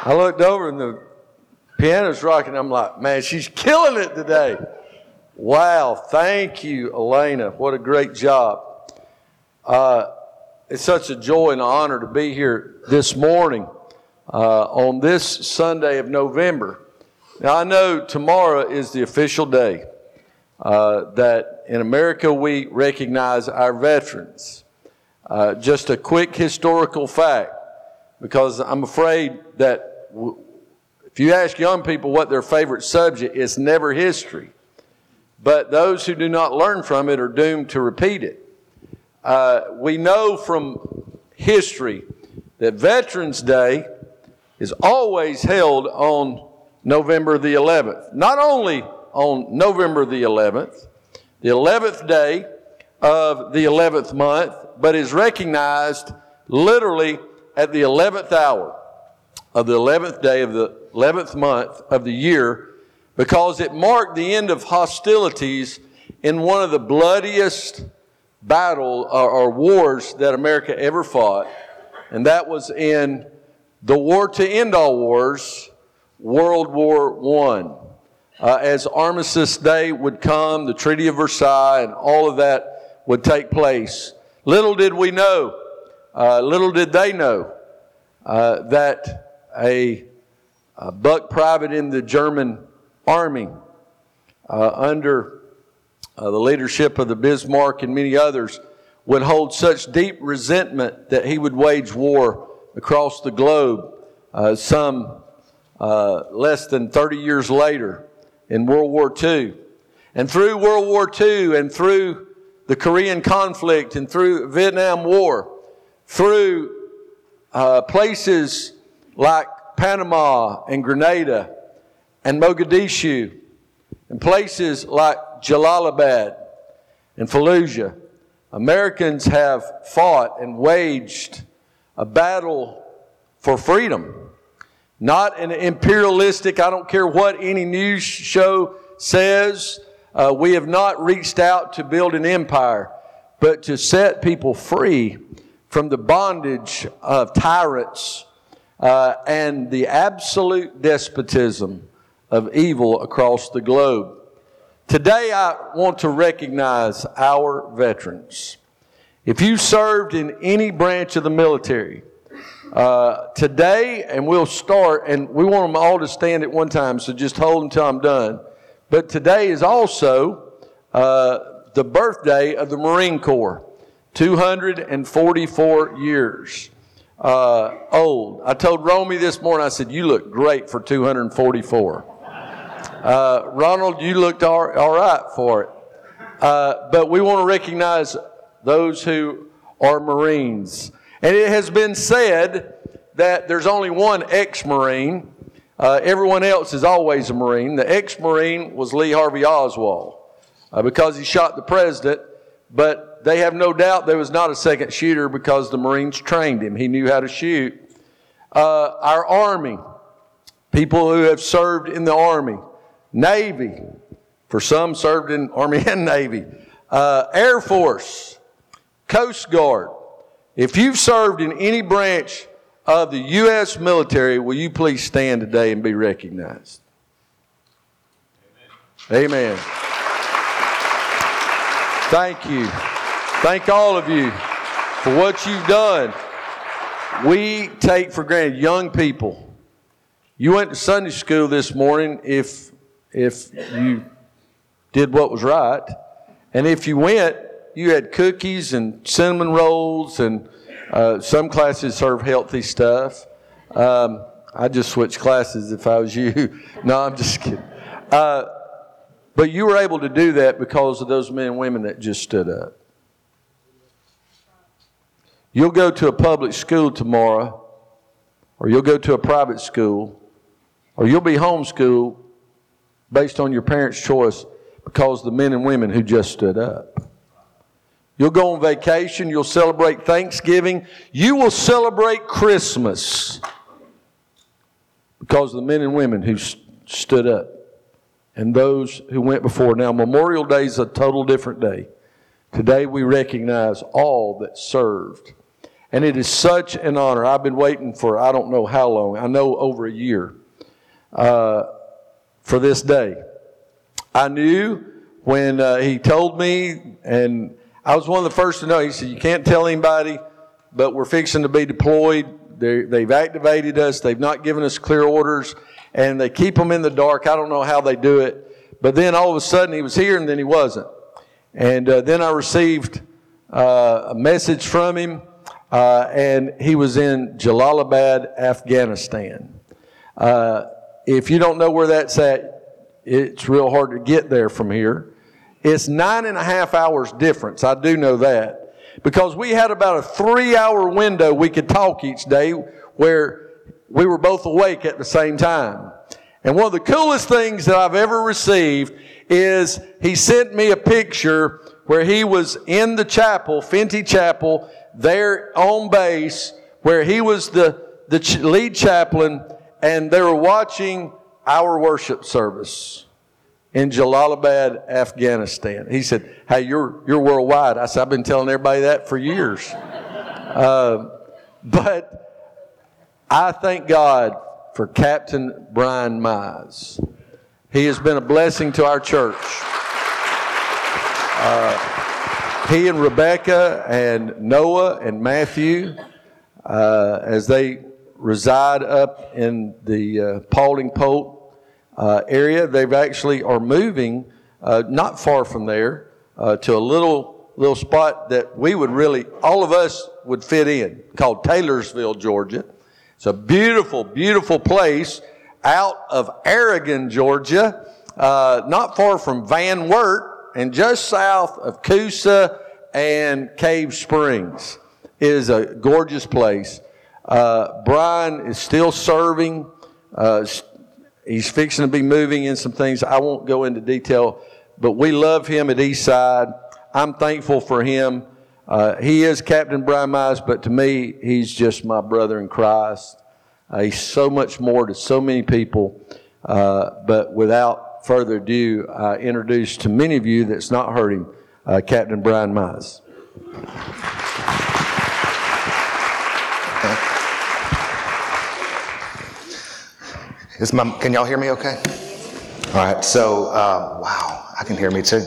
I looked over and the piano's rocking. I'm like, man, she's killing it today. Wow, thank you, Elena. What a great job. Uh, it's such a joy and honor to be here this morning uh, on this Sunday of November. Now, I know tomorrow is the official day uh, that in America we recognize our veterans. Uh, just a quick historical fact, because I'm afraid that if you ask young people what their favorite subject, is, never history. But those who do not learn from it are doomed to repeat it. Uh, we know from history that Veterans Day is always held on November the 11th. Not only on November the 11th, the 11th day of the 11th month, but is recognized literally at the 11th hour of the 11th day of the 11th month of the year because it marked the end of hostilities in one of the bloodiest battle or, or wars that America ever fought, and that was in the war to end all wars, World War One. Uh, as Armistice Day would come, the Treaty of Versailles, and all of that would take place. Little did we know, uh, little did they know, uh, that a, a, buck private in the German army uh, under uh, the leadership of the Bismarck and many others would hold such deep resentment that he would wage war across the globe uh, some uh, less than 30 years later in World War II. And through World War II and through the Korean conflict and through Vietnam War, through uh, places like Panama and Grenada and Mogadishu, and places like Jalalabad and Fallujah, Americans have fought and waged a battle for freedom. Not an imperialistic, I don't care what any news show says, uh, we have not reached out to build an empire, but to set people free from the bondage of tyrants uh, and the absolute despotism of evil across the globe. Today, I want to recognize our veterans. If you served in any branch of the military, uh, today, and we'll start, and we want them all to stand at one time, so just hold until I'm done. But today is also uh, the birthday of the Marine Corps, 244 years uh, old. I told Romy this morning, I said, You look great for 244. Uh, Ronald, you looked all, all right for it. Uh, but we want to recognize those who are Marines. And it has been said that there's only one ex Marine. Uh, everyone else is always a Marine. The ex Marine was Lee Harvey Oswald uh, because he shot the president, but they have no doubt there was not a second shooter because the Marines trained him. He knew how to shoot. Uh, our Army, people who have served in the Army, Navy, for some served in Army and Navy, uh, Air Force, Coast Guard. If you've served in any branch of the U.S. military, will you please stand today and be recognized? Amen. Amen. Thank you. Thank all of you for what you've done. We take for granted young people. You went to Sunday school this morning if if you did what was right. And if you went, you had cookies and cinnamon rolls, and uh, some classes serve healthy stuff. Um, I just switch classes if I was you. no, I'm just kidding. Uh, but you were able to do that because of those men and women that just stood up. You'll go to a public school tomorrow, or you'll go to a private school, or you'll be homeschooled based on your parents' choice because the men and women who just stood up. You'll go on vacation, you'll celebrate Thanksgiving, you will celebrate Christmas because of the men and women who st- stood up and those who went before. Now, Memorial Day is a total different day. Today we recognize all that served. And it is such an honor. I've been waiting for I don't know how long, I know over a year, uh, for this day. I knew when uh, he told me, and I was one of the first to know, he said, You can't tell anybody, but we're fixing to be deployed. they they've activated us, they've not given us clear orders, and they keep them in the dark. I don't know how they do it. But then all of a sudden he was here and then he wasn't. And uh, then I received uh, a message from him, uh, and he was in Jalalabad, Afghanistan. Uh, if you don't know where that's at, it's real hard to get there from here. It's nine and a half hours difference. I do know that. Because we had about a three hour window we could talk each day where we were both awake at the same time. And one of the coolest things that I've ever received is he sent me a picture where he was in the chapel, Fenty Chapel, there on base, where he was the, the lead chaplain, and they were watching our worship service in Jalalabad, Afghanistan. He said, Hey, you're, you're worldwide. I said, I've been telling everybody that for years. uh, but I thank God for Captain Brian Mize. He has been a blessing to our church. Uh, he and Rebecca and Noah and Matthew, uh, as they reside up in the uh, Polk uh, area, they've actually are moving uh, not far from there uh, to a little little spot that we would really all of us would fit in called Taylorsville, Georgia. It's a beautiful, beautiful place out of Aragon, Georgia, not far from Van Wert and just south of Coosa and Cave Springs. It is a gorgeous place. Uh, Brian is still serving. Uh, he's fixing to be moving in some things. I won't go into detail, but we love him at Eastside. I'm thankful for him. Uh, he is Captain Brian Mize, but to me, he's just my brother in Christ. Uh, he's so much more to so many people, uh, but without further ado, I introduce to many of you that's not heard him, uh, Captain Brian Mize. Is my, can y'all hear me okay? All right, so, uh, wow, I can hear me too.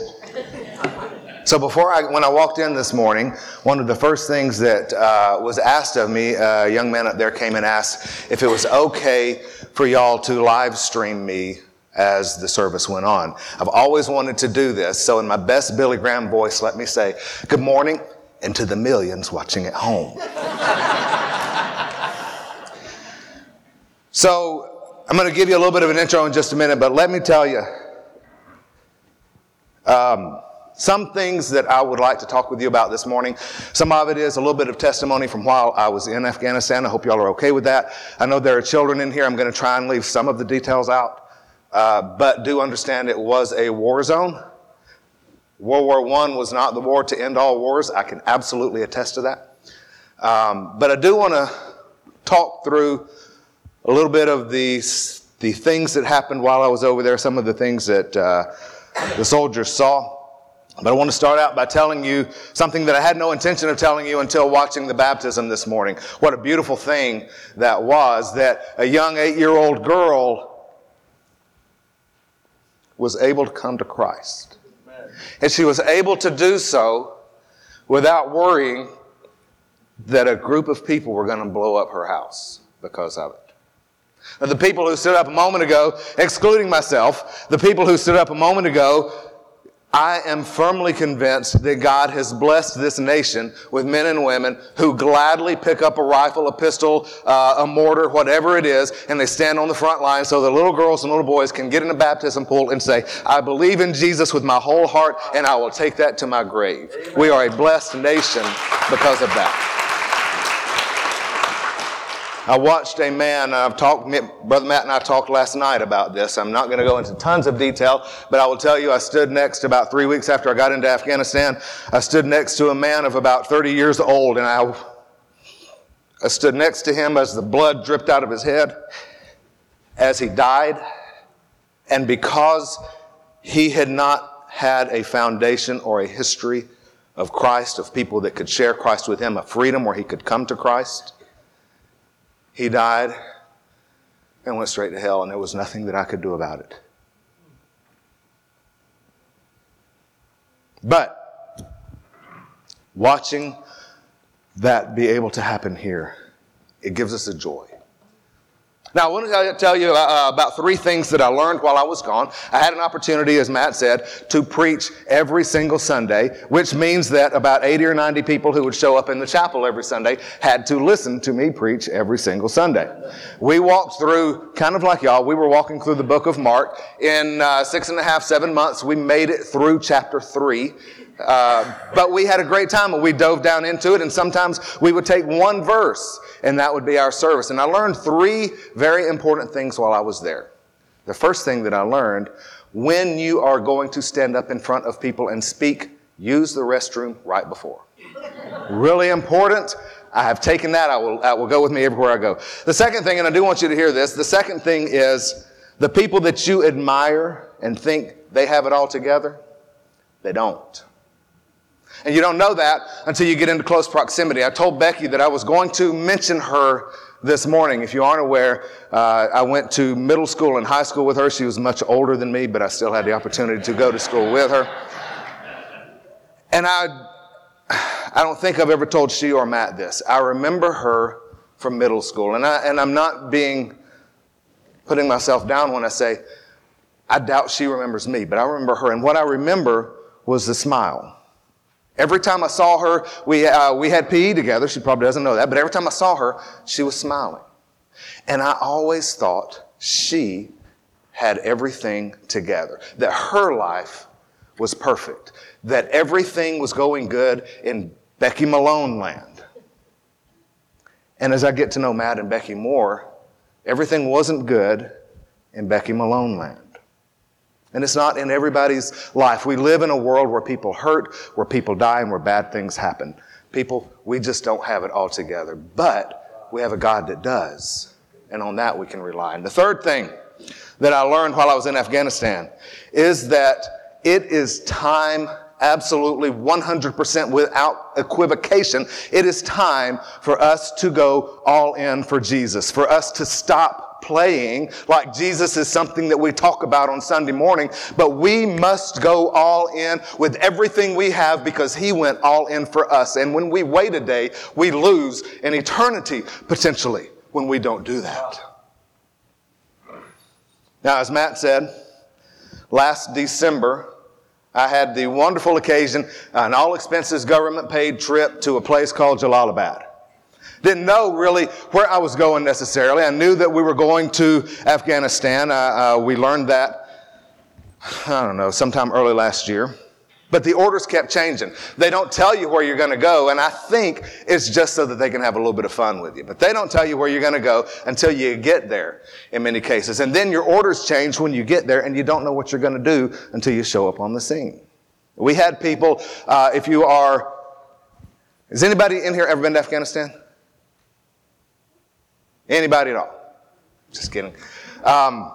So before I, when I walked in this morning, one of the first things that uh, was asked of me, a young man up there came and asked if it was okay for y'all to live stream me as the service went on. I've always wanted to do this, so in my best Billy Graham voice, let me say, Good morning, and to the millions watching at home. so, I'm going to give you a little bit of an intro in just a minute, but let me tell you um, some things that I would like to talk with you about this morning. Some of it is a little bit of testimony from while I was in Afghanistan. I hope y'all are okay with that. I know there are children in here. I'm going to try and leave some of the details out. Uh, but do understand it was a war zone. World War I was not the war to end all wars. I can absolutely attest to that. Um, but I do want to talk through a little bit of the, the things that happened while I was over there, some of the things that uh, the soldiers saw. But I want to start out by telling you something that I had no intention of telling you until watching the baptism this morning. What a beautiful thing that was that a young eight year old girl was able to come to Christ. And she was able to do so without worrying that a group of people were going to blow up her house because of it. The people who stood up a moment ago, excluding myself, the people who stood up a moment ago I am firmly convinced that God has blessed this nation with men and women who gladly pick up a rifle, a pistol, uh, a mortar, whatever it is, and they stand on the front line so the little girls and little boys can get in a baptism pool and say, I believe in Jesus with my whole heart and I will take that to my grave. We are a blessed nation because of that. I watched a man, uh, I've talked, Brother Matt and I talked last night about this. I'm not going to go into tons of detail, but I will tell you I stood next about three weeks after I got into Afghanistan. I stood next to a man of about 30 years old, and I, I stood next to him as the blood dripped out of his head as he died. And because he had not had a foundation or a history of Christ, of people that could share Christ with him, a freedom where he could come to Christ. He died and went straight to hell, and there was nothing that I could do about it. But watching that be able to happen here, it gives us a joy. Now, I want to tell you uh, about three things that I learned while I was gone. I had an opportunity, as Matt said, to preach every single Sunday, which means that about 80 or 90 people who would show up in the chapel every Sunday had to listen to me preach every single Sunday. We walked through, kind of like y'all, we were walking through the book of Mark. In uh, six and a half, seven months, we made it through chapter three. Uh, but we had a great time and we dove down into it, and sometimes we would take one verse and that would be our service. And I learned three very important things while I was there. The first thing that I learned when you are going to stand up in front of people and speak, use the restroom right before. really important. I have taken that. I will, that will go with me everywhere I go. The second thing, and I do want you to hear this, the second thing is the people that you admire and think they have it all together, they don't. And you don't know that until you get into close proximity. I told Becky that I was going to mention her this morning. If you aren't aware, uh, I went to middle school and high school with her. She was much older than me, but I still had the opportunity to go to school with her. And I, I don't think I've ever told she or Matt this. I remember her from middle school. And, I, and I'm not being, putting myself down when I say, I doubt she remembers me, but I remember her. And what I remember was the smile. Every time I saw her, we, uh, we had PE together. She probably doesn't know that, but every time I saw her, she was smiling. And I always thought she had everything together, that her life was perfect, that everything was going good in Becky Malone land. And as I get to know Matt and Becky more, everything wasn't good in Becky Malone land. And it's not in everybody's life. We live in a world where people hurt, where people die, and where bad things happen. People, we just don't have it all together. But we have a God that does. And on that we can rely. And the third thing that I learned while I was in Afghanistan is that it is time absolutely 100% without equivocation. It is time for us to go all in for Jesus, for us to stop playing like Jesus is something that we talk about on Sunday morning, but we must go all in with everything we have because He went all in for us. And when we wait a day, we lose an eternity potentially when we don't do that. Now, as Matt said, last December, I had the wonderful occasion, an all expenses government paid trip to a place called Jalalabad. Didn't know really where I was going necessarily. I knew that we were going to Afghanistan. Uh, uh, we learned that, I don't know, sometime early last year. But the orders kept changing. They don't tell you where you're going to go, and I think it's just so that they can have a little bit of fun with you. But they don't tell you where you're going to go until you get there in many cases. And then your orders change when you get there, and you don't know what you're going to do until you show up on the scene. We had people, uh, if you are, has anybody in here ever been to Afghanistan? Anybody at all? Just kidding. Um,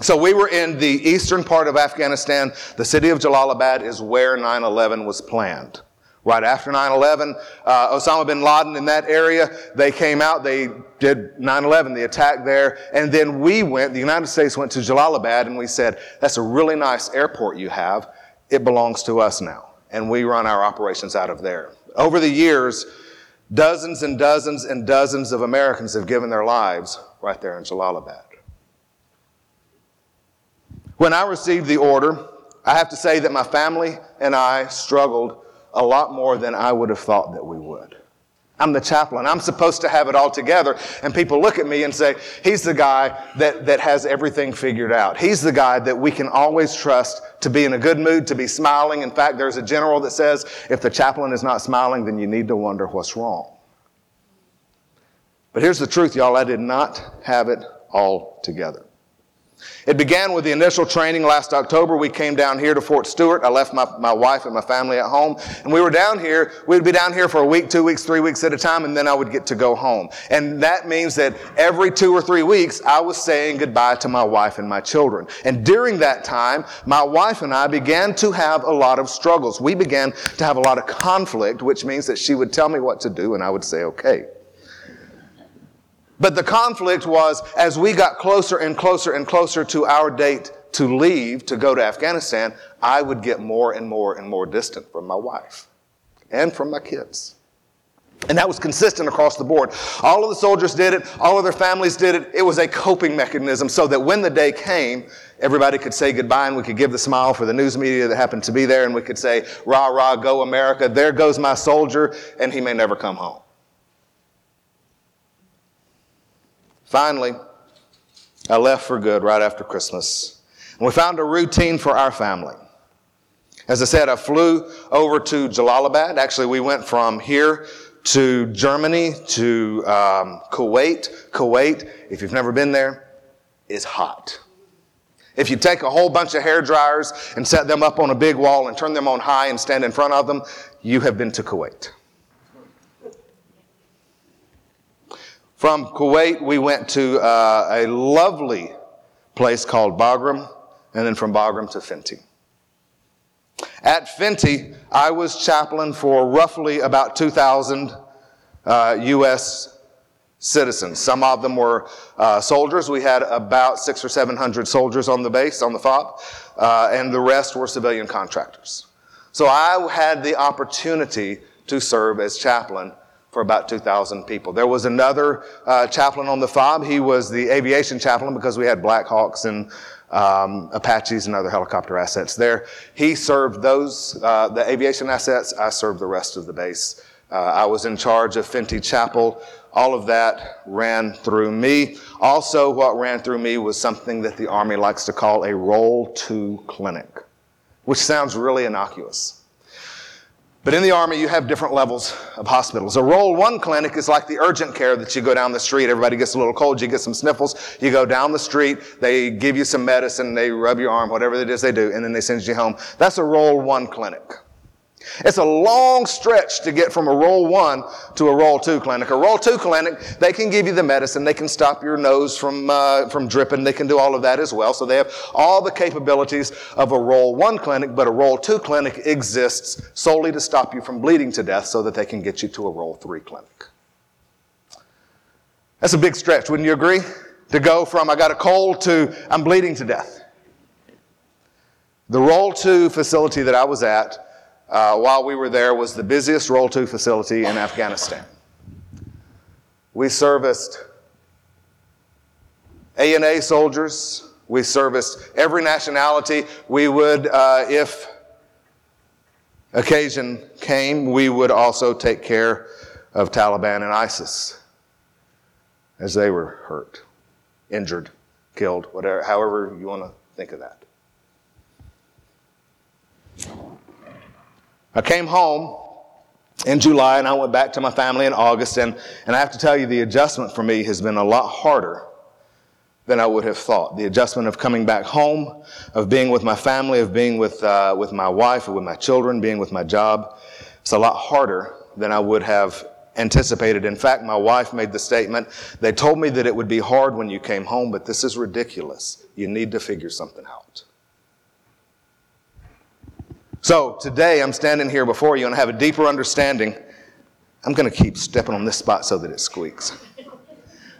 so we were in the eastern part of Afghanistan. The city of Jalalabad is where 9 11 was planned. Right after 9 11, uh, Osama bin Laden in that area, they came out, they did 9 11, the attack there, and then we went, the United States went to Jalalabad and we said, That's a really nice airport you have. It belongs to us now. And we run our operations out of there. Over the years, Dozens and dozens and dozens of Americans have given their lives right there in Jalalabad. When I received the order, I have to say that my family and I struggled a lot more than I would have thought that we would. I'm the chaplain. I'm supposed to have it all together. And people look at me and say, he's the guy that, that has everything figured out. He's the guy that we can always trust to be in a good mood, to be smiling. In fact, there's a general that says, if the chaplain is not smiling, then you need to wonder what's wrong. But here's the truth, y'all. I did not have it all together. It began with the initial training last October. We came down here to Fort Stewart. I left my, my wife and my family at home. And we were down here. We'd be down here for a week, two weeks, three weeks at a time, and then I would get to go home. And that means that every two or three weeks, I was saying goodbye to my wife and my children. And during that time, my wife and I began to have a lot of struggles. We began to have a lot of conflict, which means that she would tell me what to do, and I would say, okay. But the conflict was as we got closer and closer and closer to our date to leave to go to Afghanistan, I would get more and more and more distant from my wife and from my kids. And that was consistent across the board. All of the soldiers did it, all of their families did it. It was a coping mechanism so that when the day came, everybody could say goodbye and we could give the smile for the news media that happened to be there and we could say, rah, rah, go America, there goes my soldier, and he may never come home. Finally, I left for good right after Christmas. And we found a routine for our family. As I said, I flew over to Jalalabad. Actually, we went from here to Germany to um, Kuwait. Kuwait, if you've never been there, is hot. If you take a whole bunch of hair dryers and set them up on a big wall and turn them on high and stand in front of them, you have been to Kuwait. From Kuwait, we went to uh, a lovely place called Bagram, and then from Bagram to Fenty. At Fenty, I was chaplain for roughly about 2,000 uh, U.S. citizens. Some of them were uh, soldiers. We had about six or 700 soldiers on the base, on the FOB, uh, and the rest were civilian contractors. So I had the opportunity to serve as chaplain for about 2,000 people. There was another uh, chaplain on the FOB. He was the aviation chaplain because we had Black Hawks and um, Apaches and other helicopter assets there. He served those, uh, the aviation assets. I served the rest of the base. Uh, I was in charge of Fenty Chapel. All of that ran through me. Also, what ran through me was something that the Army likes to call a role to clinic, which sounds really innocuous. But in the Army, you have different levels of hospitals. A Role 1 clinic is like the urgent care that you go down the street. Everybody gets a little cold, you get some sniffles, you go down the street, they give you some medicine, they rub your arm, whatever it is they do, and then they send you home. That's a Role 1 clinic. It's a long stretch to get from a role one to a role two clinic. A role two clinic, they can give you the medicine, they can stop your nose from, uh, from dripping, they can do all of that as well. So they have all the capabilities of a role one clinic, but a role two clinic exists solely to stop you from bleeding to death so that they can get you to a role three clinic. That's a big stretch, wouldn't you agree? To go from I got a cold to I'm bleeding to death. The role two facility that I was at, uh, while we were there was the busiest Role 2 facility in Afghanistan. We serviced ANA soldiers. We serviced every nationality. We would, uh, if occasion came, we would also take care of Taliban and ISIS as they were hurt, injured, killed, whatever, however you want to think of that. I came home in July and I went back to my family in August. And, and I have to tell you, the adjustment for me has been a lot harder than I would have thought. The adjustment of coming back home, of being with my family, of being with, uh, with my wife, or with my children, being with my job, it's a lot harder than I would have anticipated. In fact, my wife made the statement, they told me that it would be hard when you came home, but this is ridiculous. You need to figure something out. So today I'm standing here before you and I have a deeper understanding. I'm going to keep stepping on this spot so that it squeaks.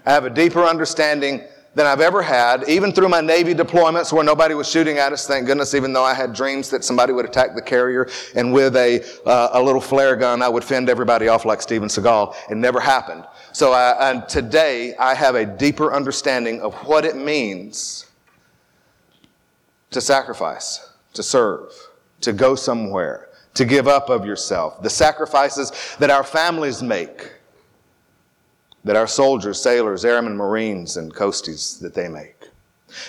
I have a deeper understanding than I've ever had, even through my Navy deployments where nobody was shooting at us, thank goodness, even though I had dreams that somebody would attack the carrier and with a, uh, a little flare gun, I would fend everybody off like Steven Seagal. It never happened. So I, today I have a deeper understanding of what it means to sacrifice, to serve to go somewhere, to give up of yourself, the sacrifices that our families make, that our soldiers, sailors, airmen, marines, and coasties, that they make.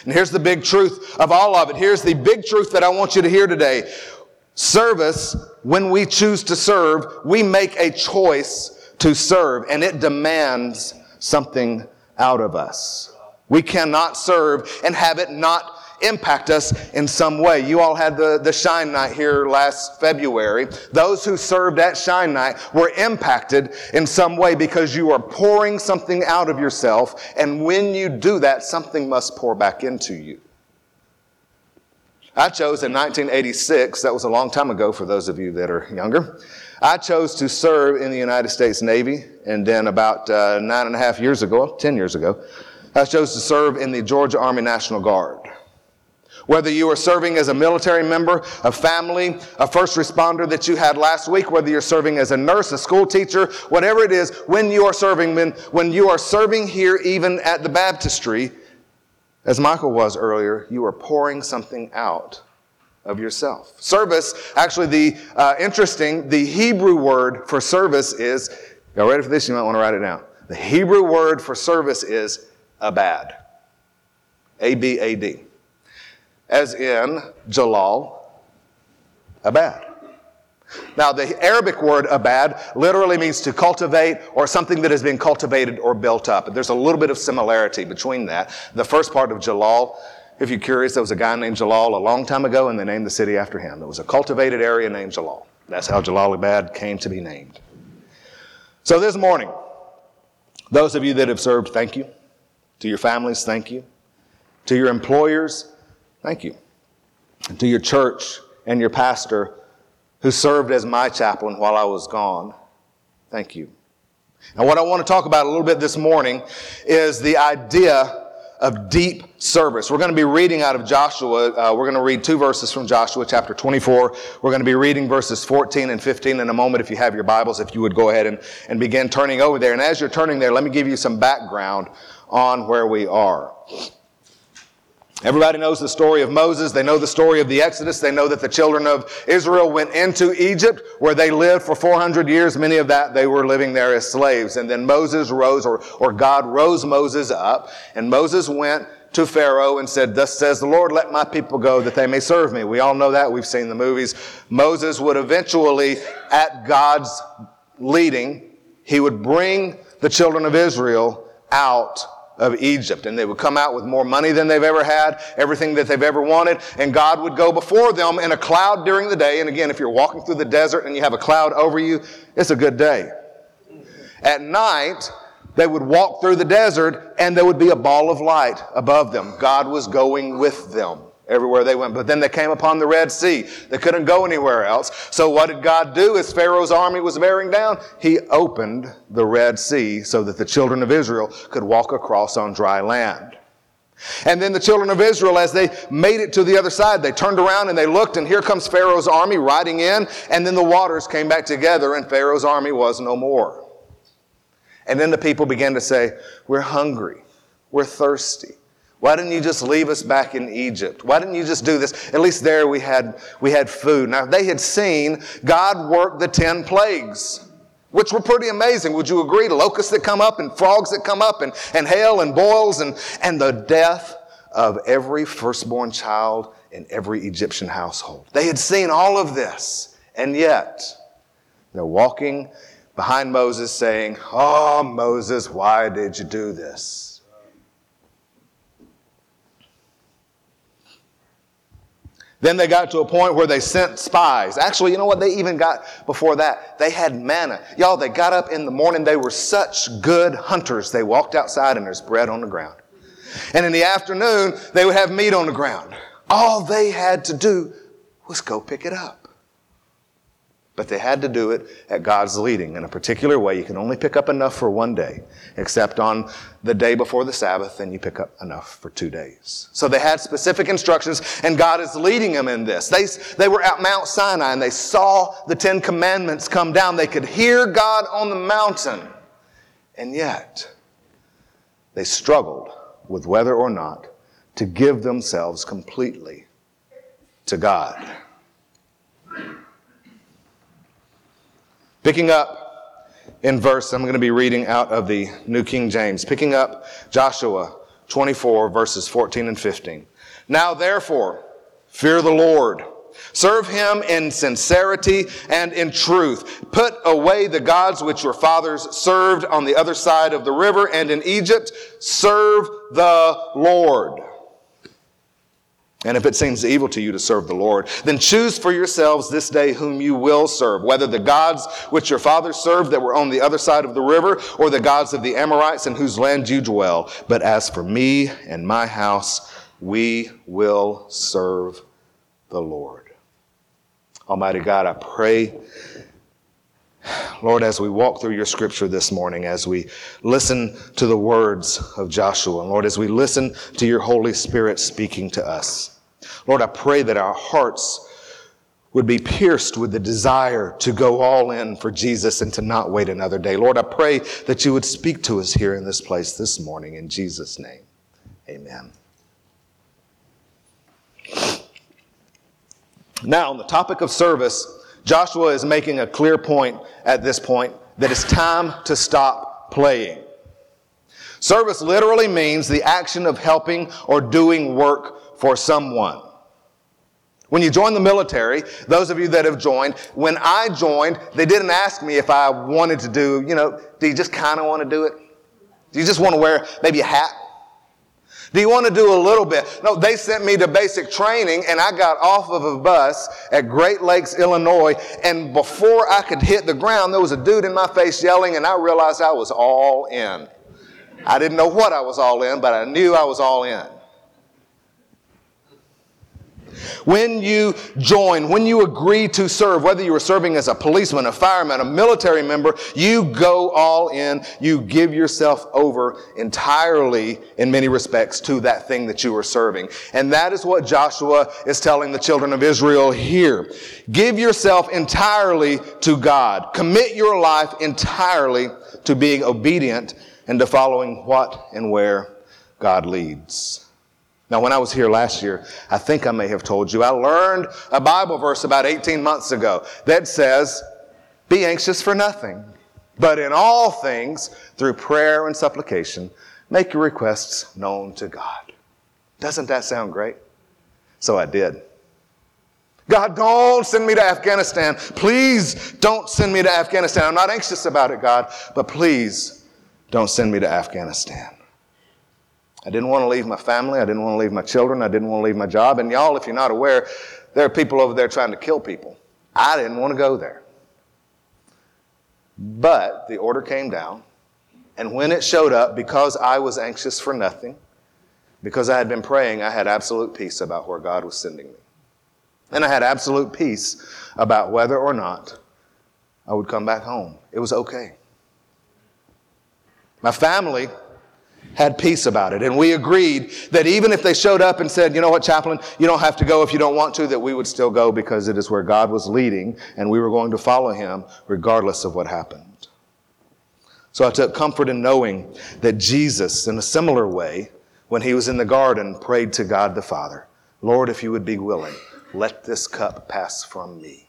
And here's the big truth of all of it. Here's the big truth that I want you to hear today. Service, when we choose to serve, we make a choice to serve, and it demands something out of us. We cannot serve and have it not impact us in some way. You all had the, the Shine Night here last February. Those who served at Shine Night were impacted in some way because you are pouring something out of yourself, and when you do that, something must pour back into you. I chose in 1986, that was a long time ago for those of you that are younger. I chose to serve in the United States Navy, and then about uh, nine and a half years ago, 10 years ago, I chose to serve in the Georgia Army National Guard. Whether you are serving as a military member, a family, a first responder that you had last week, whether you're serving as a nurse, a school teacher, whatever it is, when you are serving, when, when you are serving here, even at the baptistry, as Michael was earlier, you are pouring something out of yourself. Service, actually, the uh, interesting, the Hebrew word for service is, y'all ready for this? You might want to write it down. The Hebrew word for service is abad. A B A D as in Jalal, Abad. Now, the Arabic word abad literally means to cultivate or something that has been cultivated or built up. There's a little bit of similarity between that. The first part of Jalal, if you're curious, there was a guy named Jalal a long time ago and they named the city after him. There was a cultivated area named Jalal. That's how Jalalabad came to be named. So this morning, those of you that have served, thank you. To your families, thank you. To your employers, Thank you. And to your church and your pastor who served as my chaplain while I was gone, thank you. And what I want to talk about a little bit this morning is the idea of deep service. We're going to be reading out of Joshua. Uh, we're going to read two verses from Joshua chapter 24. We're going to be reading verses 14 and 15 in a moment. If you have your Bibles, if you would go ahead and, and begin turning over there. And as you're turning there, let me give you some background on where we are. Everybody knows the story of Moses. They know the story of the Exodus. They know that the children of Israel went into Egypt where they lived for 400 years. Many of that they were living there as slaves. And then Moses rose or, or God rose Moses up and Moses went to Pharaoh and said, Thus says the Lord, let my people go that they may serve me. We all know that. We've seen the movies. Moses would eventually, at God's leading, he would bring the children of Israel out of Egypt. And they would come out with more money than they've ever had, everything that they've ever wanted. And God would go before them in a cloud during the day. And again, if you're walking through the desert and you have a cloud over you, it's a good day. At night, they would walk through the desert and there would be a ball of light above them. God was going with them everywhere they went. But then they came upon the Red Sea. They couldn't go anywhere else. So what did God do as Pharaoh's army was bearing down? He opened the Red Sea so that the children of Israel could walk across on dry land. And then the children of Israel, as they made it to the other side, they turned around and they looked, and here comes Pharaoh's army riding in, and then the waters came back together, and Pharaoh's army was no more. And then the people began to say, We're hungry, we're thirsty. Why didn't you just leave us back in Egypt? Why didn't you just do this? At least there we had, we had food. Now, they had seen God work the 10 plagues, which were pretty amazing. Would you agree? Locusts that come up and frogs that come up and, and hail and boils and, and the death of every firstborn child in every Egyptian household. They had seen all of this, and yet they're walking behind Moses saying, Oh, Moses, why did you do this? Then they got to a point where they sent spies. Actually, you know what? They even got before that. They had manna. Y'all, they got up in the morning. They were such good hunters. They walked outside and there's bread on the ground. And in the afternoon, they would have meat on the ground. All they had to do was go pick it up. But they had to do it at God's leading in a particular way. You can only pick up enough for one day, except on the day before the Sabbath, then you pick up enough for two days. So they had specific instructions, and God is leading them in this. They, they were at Mount Sinai and they saw the Ten Commandments come down. They could hear God on the mountain, and yet they struggled with whether or not to give themselves completely to God. Picking up in verse, I'm going to be reading out of the New King James. Picking up Joshua 24, verses 14 and 15. Now therefore, fear the Lord. Serve him in sincerity and in truth. Put away the gods which your fathers served on the other side of the river and in Egypt. Serve the Lord. And if it seems evil to you to serve the Lord, then choose for yourselves this day whom you will serve, whether the gods which your fathers served that were on the other side of the river, or the gods of the Amorites in whose land you dwell. But as for me and my house, we will serve the Lord. Almighty God, I pray, Lord, as we walk through your scripture this morning, as we listen to the words of Joshua, Lord, as we listen to your Holy Spirit speaking to us, Lord, I pray that our hearts would be pierced with the desire to go all in for Jesus and to not wait another day. Lord, I pray that you would speak to us here in this place this morning in Jesus' name. Amen. Now, on the topic of service, Joshua is making a clear point at this point that it's time to stop playing. Service literally means the action of helping or doing work for someone. When you join the military, those of you that have joined, when I joined, they didn't ask me if I wanted to do, you know, do you just kind of want to do it? Do you just want to wear maybe a hat? Do you want to do a little bit? No, they sent me to basic training and I got off of a bus at Great Lakes, Illinois. And before I could hit the ground, there was a dude in my face yelling and I realized I was all in. I didn't know what I was all in, but I knew I was all in. When you join, when you agree to serve, whether you are serving as a policeman, a fireman, a military member, you go all in. You give yourself over entirely, in many respects, to that thing that you are serving. And that is what Joshua is telling the children of Israel here. Give yourself entirely to God. Commit your life entirely to being obedient and to following what and where God leads. Now, when I was here last year, I think I may have told you, I learned a Bible verse about 18 months ago that says, Be anxious for nothing, but in all things, through prayer and supplication, make your requests known to God. Doesn't that sound great? So I did. God, don't send me to Afghanistan. Please don't send me to Afghanistan. I'm not anxious about it, God, but please don't send me to Afghanistan. I didn't want to leave my family. I didn't want to leave my children. I didn't want to leave my job. And y'all, if you're not aware, there are people over there trying to kill people. I didn't want to go there. But the order came down. And when it showed up, because I was anxious for nothing, because I had been praying, I had absolute peace about where God was sending me. And I had absolute peace about whether or not I would come back home. It was okay. My family had peace about it. And we agreed that even if they showed up and said, you know what, chaplain, you don't have to go if you don't want to, that we would still go because it is where God was leading and we were going to follow him regardless of what happened. So I took comfort in knowing that Jesus, in a similar way, when he was in the garden, prayed to God the Father, Lord, if you would be willing, let this cup pass from me.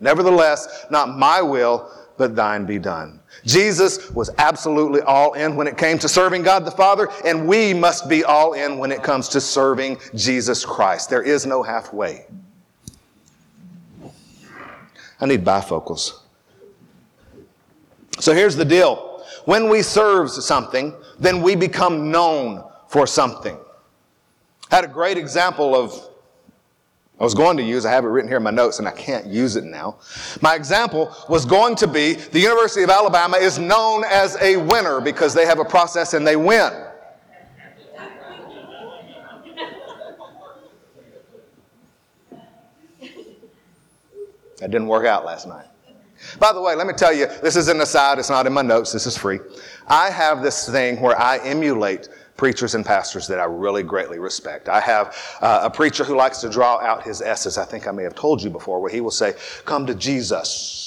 Nevertheless, not my will, but thine be done. Jesus was absolutely all in when it came to serving God the Father, and we must be all in when it comes to serving Jesus Christ. There is no halfway. I need bifocals. So here's the deal. When we serve something, then we become known for something. Had a great example of I was going to use, I have it written here in my notes and I can't use it now. My example was going to be the University of Alabama is known as a winner because they have a process and they win. That didn't work out last night. By the way, let me tell you, this is an aside, it's not in my notes, this is free. I have this thing where I emulate preachers and pastors that I really greatly respect. I have uh, a preacher who likes to draw out his S's. I think I may have told you before, where he will say, Come to Jesus.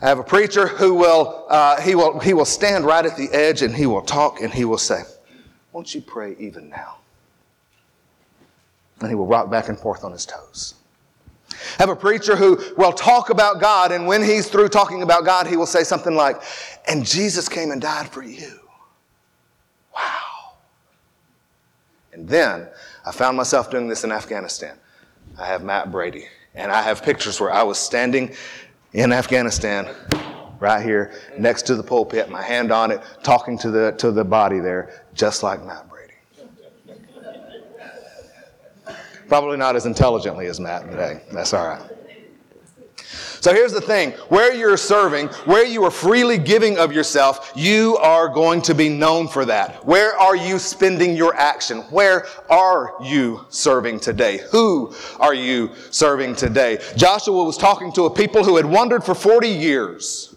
I have a preacher who will, uh, he will, he will stand right at the edge and he will talk and he will say, Won't you pray even now? And he will rock back and forth on his toes. Have a preacher who will talk about God, and when he's through talking about God, he will say something like, And Jesus came and died for you. Wow. And then I found myself doing this in Afghanistan. I have Matt Brady, and I have pictures where I was standing in Afghanistan right here next to the pulpit, my hand on it, talking to the, to the body there, just like Matt Brady. Probably not as intelligently as Matt, today. that's all right. So here's the thing where you're serving, where you are freely giving of yourself, you are going to be known for that. Where are you spending your action? Where are you serving today? Who are you serving today? Joshua was talking to a people who had wandered for 40 years.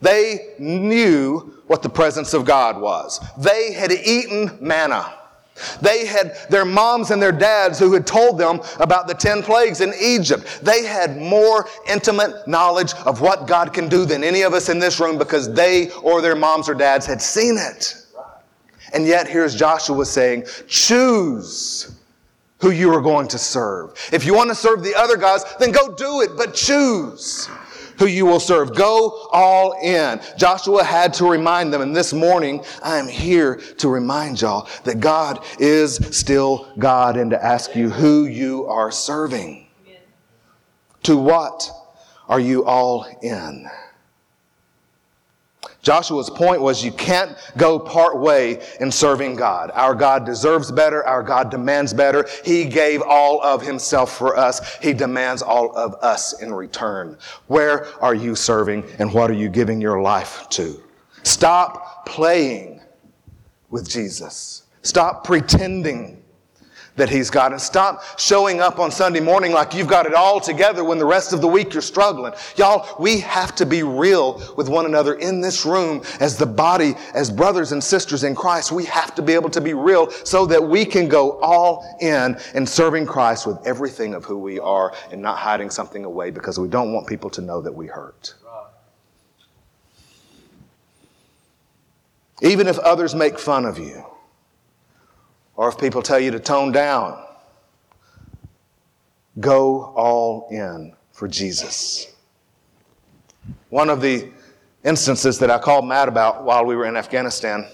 They knew what the presence of God was, they had eaten manna. They had their moms and their dads who had told them about the 10 plagues in Egypt. They had more intimate knowledge of what God can do than any of us in this room because they or their moms or dads had seen it. And yet here's Joshua saying, choose who you are going to serve. If you want to serve the other gods, then go do it, but choose who you will serve. Go all in. Joshua had to remind them, and this morning I am here to remind y'all that God is still God and to ask you who you are serving. Amen. To what are you all in? Joshua's point was you can't go part way in serving God. Our God deserves better. Our God demands better. He gave all of himself for us. He demands all of us in return. Where are you serving and what are you giving your life to? Stop playing with Jesus. Stop pretending that He's got. And stop showing up on Sunday morning like you've got it all together when the rest of the week you're struggling. Y'all, we have to be real with one another in this room as the body, as brothers and sisters in Christ. We have to be able to be real so that we can go all in in serving Christ with everything of who we are and not hiding something away because we don't want people to know that we hurt. Even if others make fun of you or if people tell you to tone down, go all in for Jesus. One of the instances that I called Matt about while we were in Afghanistan.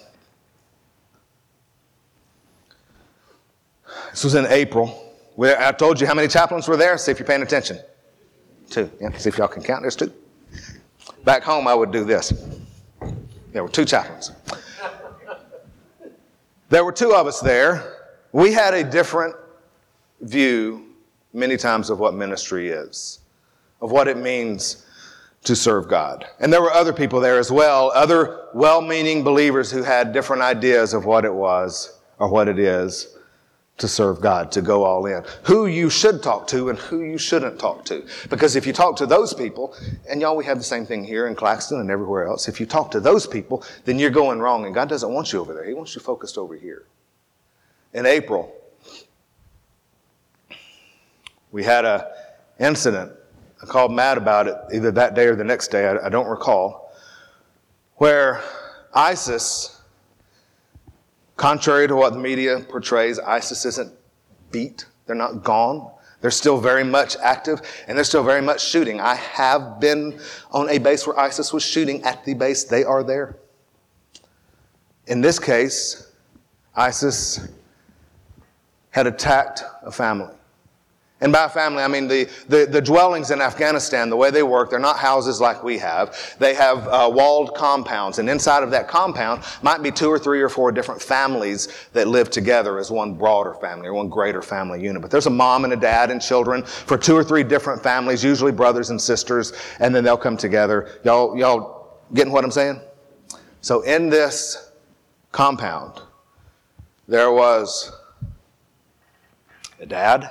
This was in April—where I told you how many chaplains were there. See if you're paying attention. Two. Yeah, see if y'all can count. There's two. Back home, I would do this. There were two chaplains. There were two of us there. We had a different view many times of what ministry is, of what it means to serve God. And there were other people there as well, other well meaning believers who had different ideas of what it was or what it is to serve God, to go all in. Who you should talk to and who you shouldn't talk to. Because if you talk to those people, and y'all, we have the same thing here in Claxton and everywhere else. If you talk to those people, then you're going wrong and God doesn't want you over there. He wants you focused over here. In April, we had an incident. I called Matt about it either that day or the next day, I, I don't recall, where ISIS Contrary to what the media portrays, ISIS isn't beat. They're not gone. They're still very much active and they're still very much shooting. I have been on a base where ISIS was shooting at the base. They are there. In this case, ISIS had attacked a family. And by family, I mean the, the, the, dwellings in Afghanistan, the way they work, they're not houses like we have. They have uh, walled compounds. And inside of that compound might be two or three or four different families that live together as one broader family or one greater family unit. But there's a mom and a dad and children for two or three different families, usually brothers and sisters, and then they'll come together. Y'all, y'all getting what I'm saying? So in this compound, there was a dad,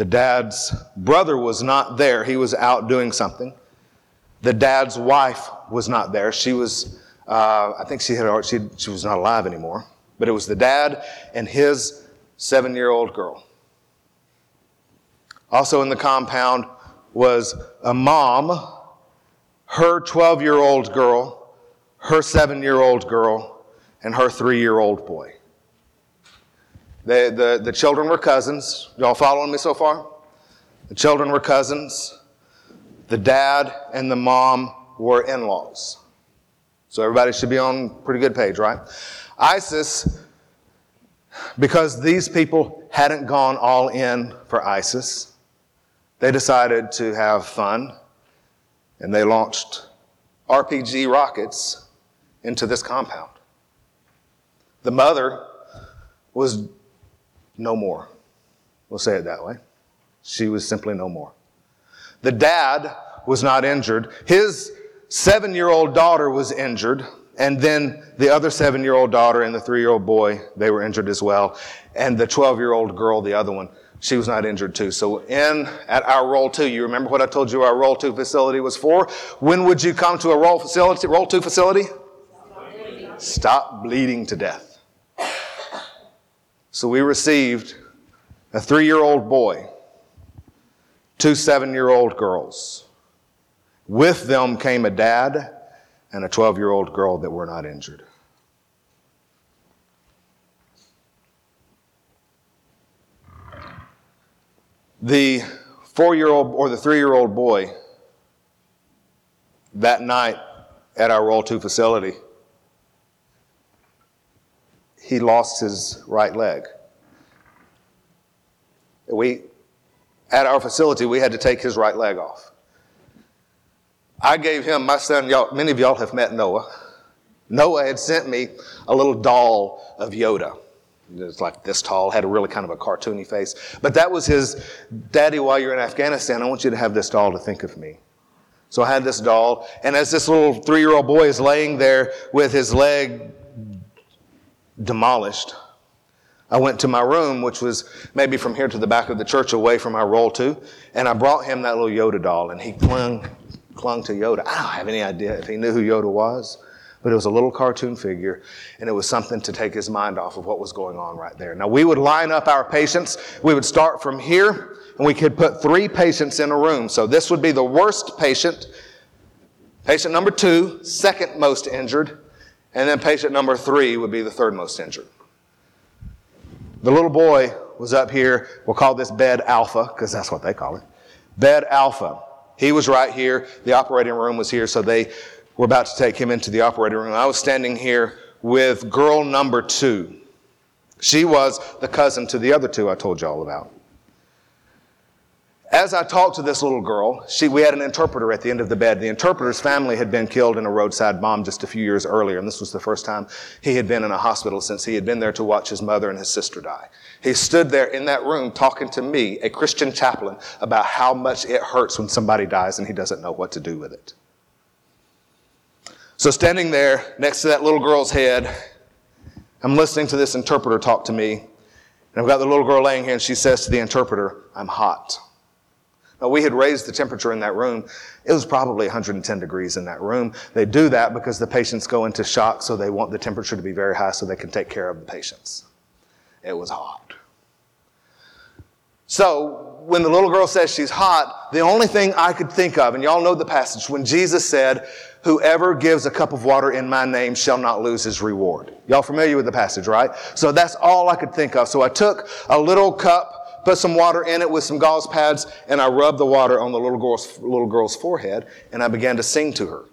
the dad's brother was not there. He was out doing something. The dad's wife was not there. She was, uh, I think she had, she, she was not alive anymore. But it was the dad and his seven year old girl. Also in the compound was a mom, her 12 year old girl, her seven year old girl, and her three year old boy. The, the, the children were cousins. Y'all following me so far? The children were cousins. The dad and the mom were in laws. So everybody should be on pretty good page, right? ISIS, because these people hadn't gone all in for ISIS, they decided to have fun and they launched RPG rockets into this compound. The mother was no more. We'll say it that way. She was simply no more. The dad was not injured. His seven year old daughter was injured. And then the other seven year old daughter and the three year old boy, they were injured as well. And the 12 year old girl, the other one, she was not injured too. So in at our role two, you remember what I told you our role two facility was for? When would you come to a role facility, role two facility? Stop bleeding to death. So we received a three year old boy, two seven year old girls. With them came a dad and a 12 year old girl that were not injured. The four year old or the three year old boy that night at our Role 2 facility, he lost his right leg. We, at our facility, we had to take his right leg off. I gave him, my son, y'all, many of y'all have met Noah. Noah had sent me a little doll of Yoda. It was like this tall, had a really kind of a cartoony face. But that was his, Daddy, while you're in Afghanistan, I want you to have this doll to think of me. So I had this doll, and as this little three year old boy is laying there with his leg demolished, I went to my room, which was maybe from here to the back of the church away from our role two, and I brought him that little Yoda doll, and he clung, clung to Yoda. I don't have any idea if he knew who Yoda was, but it was a little cartoon figure, and it was something to take his mind off of what was going on right there. Now, we would line up our patients. We would start from here, and we could put three patients in a room. So this would be the worst patient, patient number two, second most injured, and then patient number three would be the third most injured. The little boy was up here. We'll call this bed alpha because that's what they call it. Bed alpha. He was right here. The operating room was here, so they were about to take him into the operating room. I was standing here with girl number two. She was the cousin to the other two I told you all about. As I talked to this little girl, she, we had an interpreter at the end of the bed. The interpreter's family had been killed in a roadside bomb just a few years earlier, and this was the first time he had been in a hospital since he had been there to watch his mother and his sister die. He stood there in that room talking to me, a Christian chaplain, about how much it hurts when somebody dies and he doesn't know what to do with it. So, standing there next to that little girl's head, I'm listening to this interpreter talk to me, and I've got the little girl laying here, and she says to the interpreter, I'm hot. Now, we had raised the temperature in that room. It was probably 110 degrees in that room. They do that because the patients go into shock, so they want the temperature to be very high so they can take care of the patients. It was hot. So, when the little girl says she's hot, the only thing I could think of, and y'all know the passage, when Jesus said, Whoever gives a cup of water in my name shall not lose his reward. Y'all familiar with the passage, right? So that's all I could think of. So I took a little cup put some water in it with some gauze pads, and I rubbed the water on the little girl's, little girl's forehead, and I began to sing to her.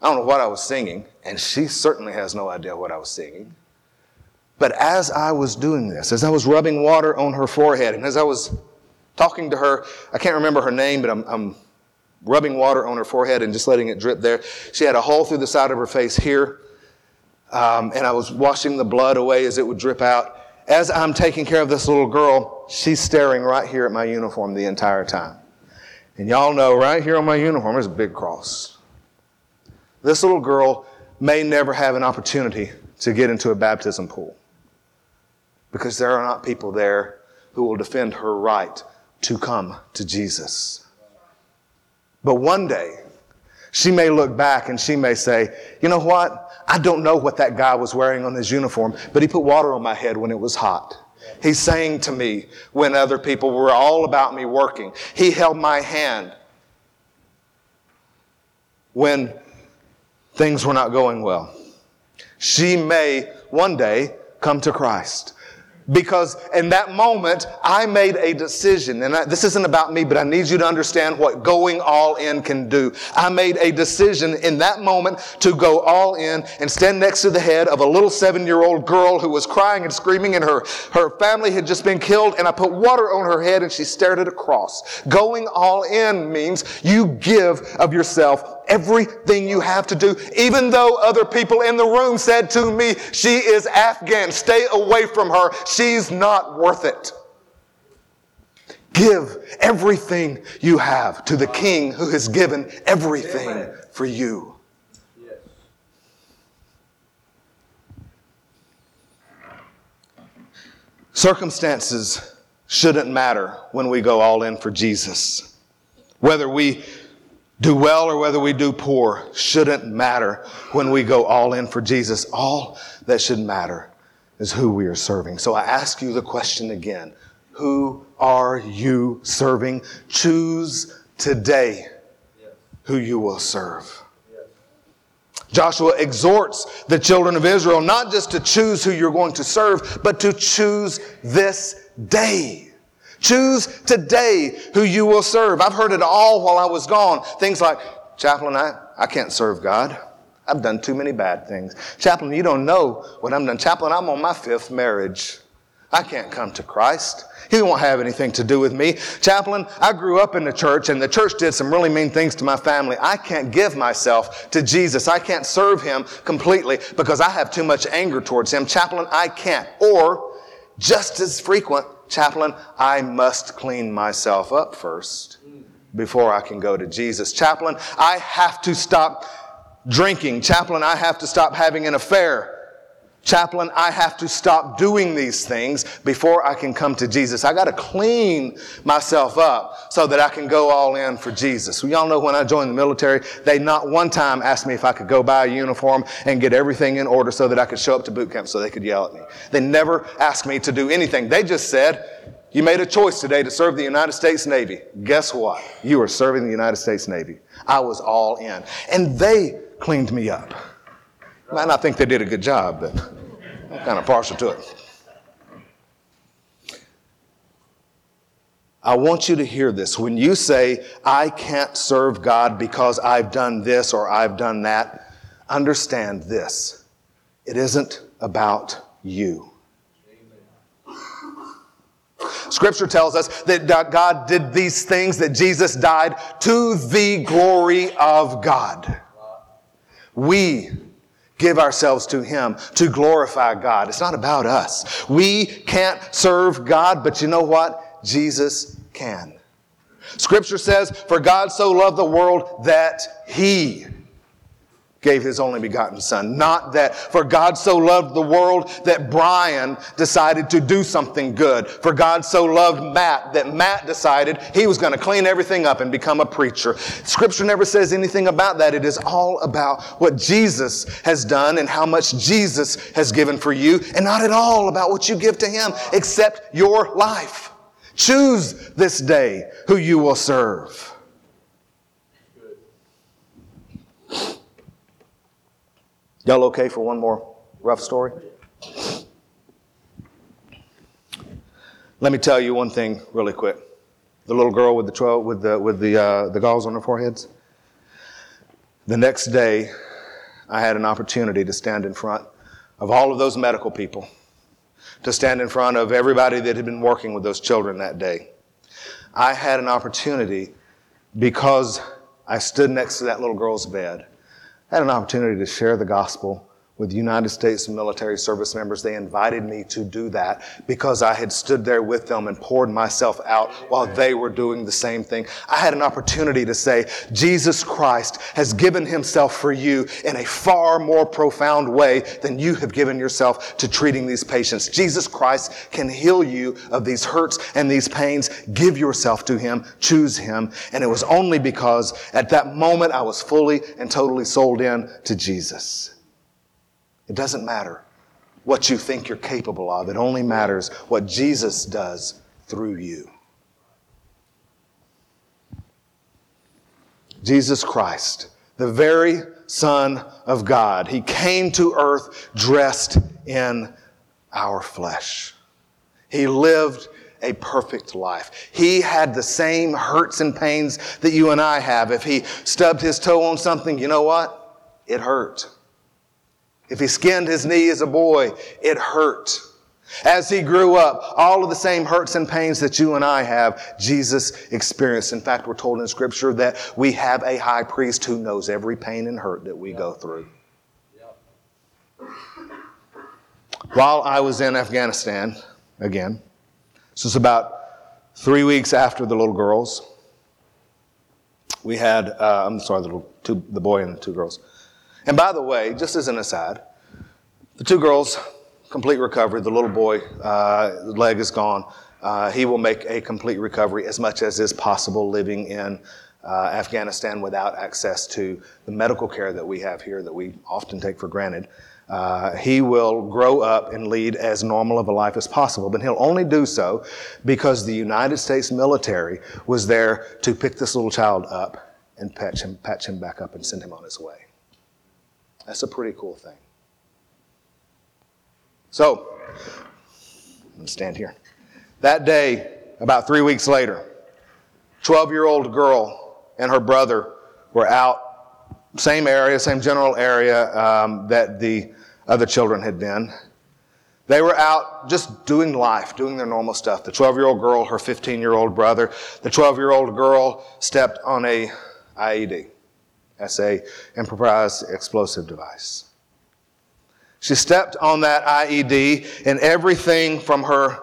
I don't know what I was singing, and she certainly has no idea what I was singing. But as I was doing this, as I was rubbing water on her forehead, and as I was talking to her, I can't remember her name, but I'm, I'm rubbing water on her forehead and just letting it drip there. She had a hole through the side of her face here, um, and I was washing the blood away as it would drip out as I'm taking care of this little girl, she's staring right here at my uniform the entire time. And y'all know right here on my uniform is a big cross. This little girl may never have an opportunity to get into a baptism pool because there are not people there who will defend her right to come to Jesus. But one day, she may look back and she may say, you know what? I don't know what that guy was wearing on his uniform, but he put water on my head when it was hot. He sang to me when other people were all about me working. He held my hand when things were not going well. She may one day come to Christ. Because in that moment, I made a decision, and I, this isn't about me, but I need you to understand what going all in can do. I made a decision in that moment to go all in and stand next to the head of a little seven year old girl who was crying and screaming, and her, her family had just been killed, and I put water on her head and she stared at a cross. Going all in means you give of yourself everything you have to do, even though other people in the room said to me, She is Afghan, stay away from her, she's not worth it. Give everything you have to the King who has given everything for you. Circumstances shouldn't matter when we go all in for Jesus. Whether we do well or whether we do poor shouldn't matter when we go all in for Jesus. All that should matter is who we are serving. So I ask you the question again. Who are you serving? Choose today who you will serve. Joshua exhorts the children of Israel not just to choose who you're going to serve, but to choose this day. Choose today who you will serve. I've heard it all while I was gone. Things like, Chaplain, I, I can't serve God. I've done too many bad things. Chaplain, you don't know what I'm done. Chaplain, I'm on my fifth marriage. I can't come to Christ. He won't have anything to do with me. Chaplain, I grew up in the church and the church did some really mean things to my family. I can't give myself to Jesus. I can't serve him completely because I have too much anger towards him. Chaplain, I can't. Or, just as frequent, Chaplain, I must clean myself up first before I can go to Jesus. Chaplain, I have to stop drinking. Chaplain, I have to stop having an affair. Chaplain, I have to stop doing these things before I can come to Jesus. I got to clean myself up so that I can go all in for Jesus. We all know when I joined the military, they not one time asked me if I could go buy a uniform and get everything in order so that I could show up to boot camp so they could yell at me. They never asked me to do anything. They just said, you made a choice today to serve the United States Navy. Guess what? You are serving the United States Navy. I was all in. And they cleaned me up. Might not think they did a good job, but I'm kind of partial to it. I want you to hear this. When you say, I can't serve God because I've done this or I've done that, understand this. It isn't about you. Scripture tells us that God did these things, that Jesus died to the glory of God. We give ourselves to Him to glorify God. It's not about us. We can't serve God, but you know what? Jesus can. Scripture says, For God so loved the world that He gave his only begotten son. Not that, for God so loved the world that Brian decided to do something good. For God so loved Matt that Matt decided he was going to clean everything up and become a preacher. Scripture never says anything about that. It is all about what Jesus has done and how much Jesus has given for you, and not at all about what you give to him, except your life. Choose this day who you will serve. Y'all okay for one more rough story? Let me tell you one thing really quick. The little girl with the tro- with the with the uh, the galls on her foreheads. The next day, I had an opportunity to stand in front of all of those medical people, to stand in front of everybody that had been working with those children that day. I had an opportunity because I stood next to that little girl's bed had an opportunity to share the gospel with United States military service members. They invited me to do that because I had stood there with them and poured myself out while they were doing the same thing. I had an opportunity to say, Jesus Christ has given himself for you in a far more profound way than you have given yourself to treating these patients. Jesus Christ can heal you of these hurts and these pains. Give yourself to him. Choose him. And it was only because at that moment I was fully and totally sold in to Jesus. It doesn't matter what you think you're capable of, it only matters what Jesus does through you. Jesus Christ, the very Son of God, He came to earth dressed in our flesh. He lived a perfect life. He had the same hurts and pains that you and I have. If he stubbed his toe on something, you know what? It hurt. If he skinned his knee as a boy, it hurt. As he grew up, all of the same hurts and pains that you and I have, Jesus experienced. In fact, we're told in Scripture that we have a high priest who knows every pain and hurt that we go through. While I was in Afghanistan, again, this was about three weeks after the little girls. We had, uh, I'm sorry, the, little two, the boy and the two girls. And by the way, just as an aside, the two girls, complete recovery. The little boy, uh, leg is gone. Uh, he will make a complete recovery as much as is possible living in uh, Afghanistan without access to the medical care that we have here that we often take for granted. Uh, he will grow up and lead as normal of a life as possible, but he'll only do so because the United States military was there to pick this little child up and patch him, patch him back up and send him on his way. That's a pretty cool thing. So, I'm to stand here. That day, about three weeks later, 12 year old girl and her brother were out, same area, same general area um, that the other children had been. They were out just doing life, doing their normal stuff. The 12 year old girl, her 15 year old brother. The 12 year old girl stepped on a IED. That's a improvised explosive device. She stepped on that IED and everything from her,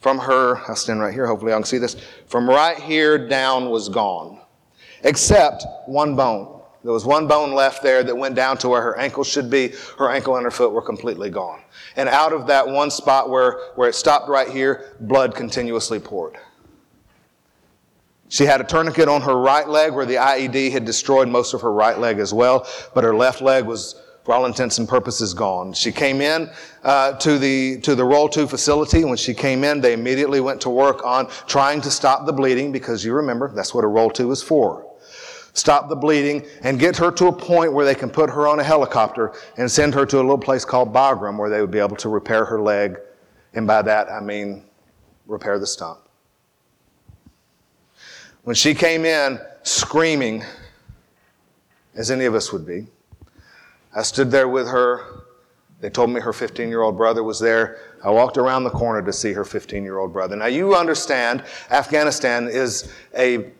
from her, I'll stand right here, hopefully I can see this, from right here down was gone, except one bone. There was one bone left there that went down to where her ankle should be. Her ankle and her foot were completely gone. And out of that one spot where, where it stopped right here, blood continuously poured. She had a tourniquet on her right leg where the IED had destroyed most of her right leg as well, but her left leg was, for all intents and purposes, gone. She came in uh, to the to the Role Two facility. When she came in, they immediately went to work on trying to stop the bleeding because you remember that's what a Role Two is for stop the bleeding, and get her to a point where they can put her on a helicopter and send her to a little place called Bagram where they would be able to repair her leg. And by that, I mean repair the stump. When she came in screaming, as any of us would be, I stood there with her. They told me her 15 year old brother was there. I walked around the corner to see her 15 year old brother. Now, you understand, Afghanistan is a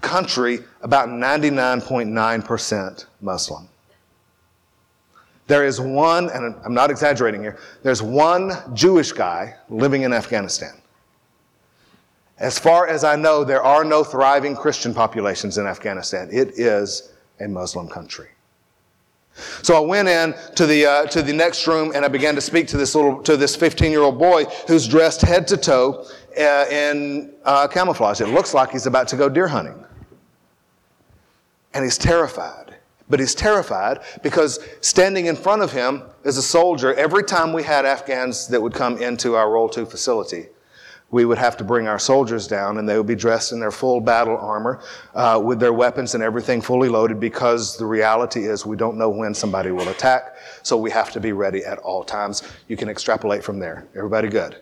country about 99.9% Muslim. There is one, and I'm not exaggerating here, there's one Jewish guy living in Afghanistan. As far as I know, there are no thriving Christian populations in Afghanistan. It is a Muslim country. So I went in to the, uh, to the next room and I began to speak to this little, to this 15 year old boy who's dressed head to toe uh, in uh, camouflage. It looks like he's about to go deer hunting and he's terrified. But he's terrified because standing in front of him is a soldier. Every time we had Afghans that would come into our Role 2 facility, we would have to bring our soldiers down and they would be dressed in their full battle armor uh, with their weapons and everything fully loaded because the reality is we don't know when somebody will attack. So we have to be ready at all times. You can extrapolate from there. Everybody good?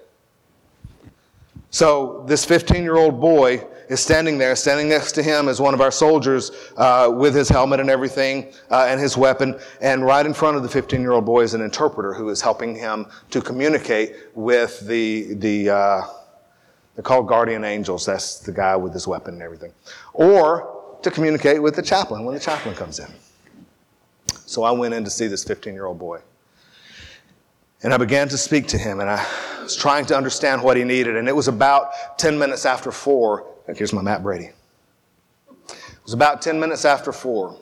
So this 15 year old boy is standing there. Standing next to him is one of our soldiers uh, with his helmet and everything uh, and his weapon. And right in front of the 15 year old boy is an interpreter who is helping him to communicate with the, the, uh, they're called guardian angels. That's the guy with his weapon and everything. Or to communicate with the chaplain when the chaplain comes in. So I went in to see this 15 year old boy. And I began to speak to him, and I was trying to understand what he needed. And it was about 10 minutes after four Here's my Matt Brady. It was about 10 minutes after four.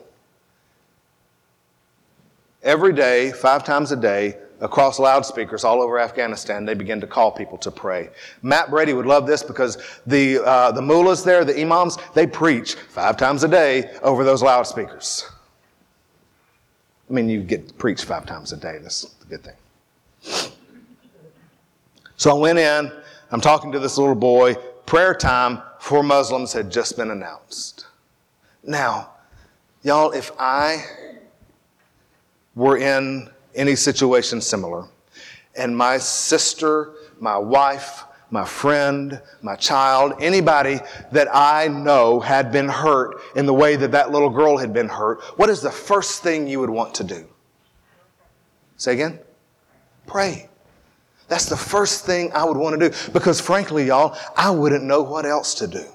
Every day, five times a day, across loudspeakers all over Afghanistan, they begin to call people to pray. Matt Brady would love this because the, uh, the mullahs there, the imams, they preach five times a day over those loudspeakers. I mean, you get preached five times a day. That's a good thing. So I went in. I'm talking to this little boy. Prayer time for Muslims had just been announced. Now, y'all, if I were in any situation similar, and my sister, my wife, my friend, my child, anybody that I know had been hurt in the way that that little girl had been hurt, what is the first thing you would want to do? Say again? Pray. That's the first thing I would want to do because, frankly, y'all, I wouldn't know what else to do.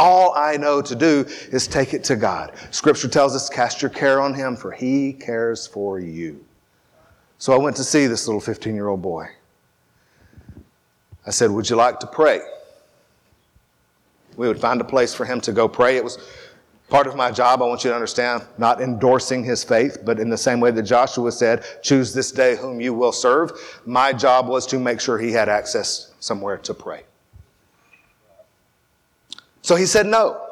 All I know to do is take it to God. Scripture tells us, cast your care on Him, for He cares for you. So I went to see this little 15 year old boy. I said, Would you like to pray? We would find a place for him to go pray. It was part of my job, I want you to understand, not endorsing his faith, but in the same way that Joshua said, Choose this day whom you will serve. My job was to make sure he had access somewhere to pray. So he said, No,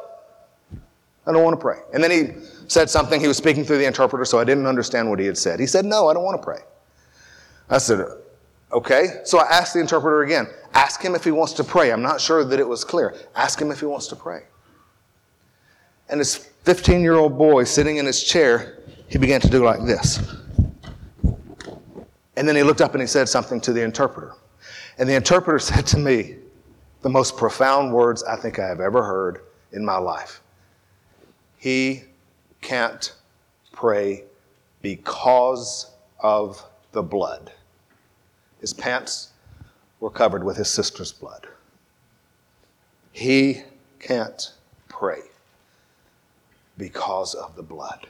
I don't want to pray. And then he said something. He was speaking through the interpreter, so I didn't understand what he had said. He said, No, I don't want to pray. I said, Okay. So I asked the interpreter again, Ask him if he wants to pray. I'm not sure that it was clear. Ask him if he wants to pray. And this 15 year old boy sitting in his chair, he began to do like this. And then he looked up and he said something to the interpreter. And the interpreter said to me the most profound words I think I have ever heard in my life. He can't pray because of the blood. His pants were covered with his sister's blood. He can't pray because of the blood.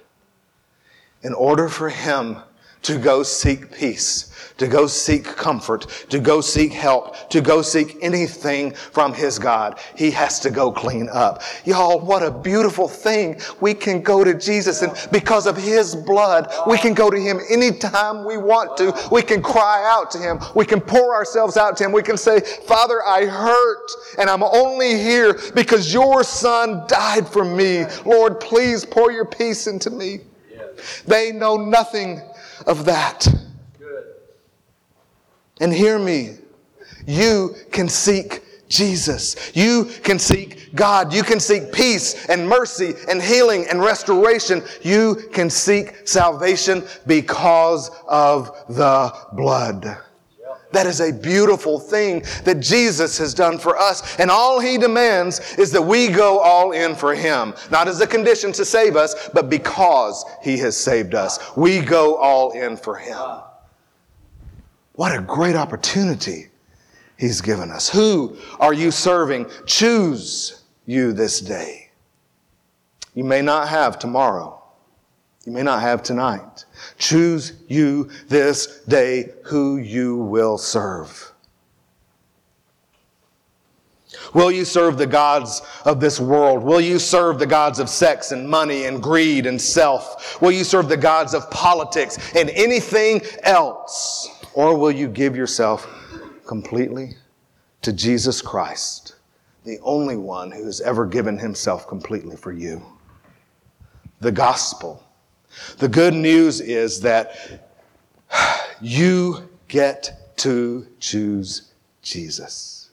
In order for him to go seek peace, to go seek comfort, to go seek help, to go seek anything from his God. He has to go clean up. Y'all, what a beautiful thing. We can go to Jesus and because of his blood, we can go to him anytime we want to. We can cry out to him. We can pour ourselves out to him. We can say, Father, I hurt and I'm only here because your son died for me. Lord, please pour your peace into me. They know nothing of that. Good. And hear me. You can seek Jesus. You can seek God. You can seek peace and mercy and healing and restoration. You can seek salvation because of the blood. That is a beautiful thing that Jesus has done for us. And all he demands is that we go all in for him. Not as a condition to save us, but because he has saved us. We go all in for him. What a great opportunity he's given us. Who are you serving? Choose you this day. You may not have tomorrow. You may not have tonight. Choose you this day who you will serve. Will you serve the gods of this world? Will you serve the gods of sex and money and greed and self? Will you serve the gods of politics and anything else? Or will you give yourself completely to Jesus Christ, the only one who has ever given himself completely for you? The gospel the good news is that you get to choose Jesus.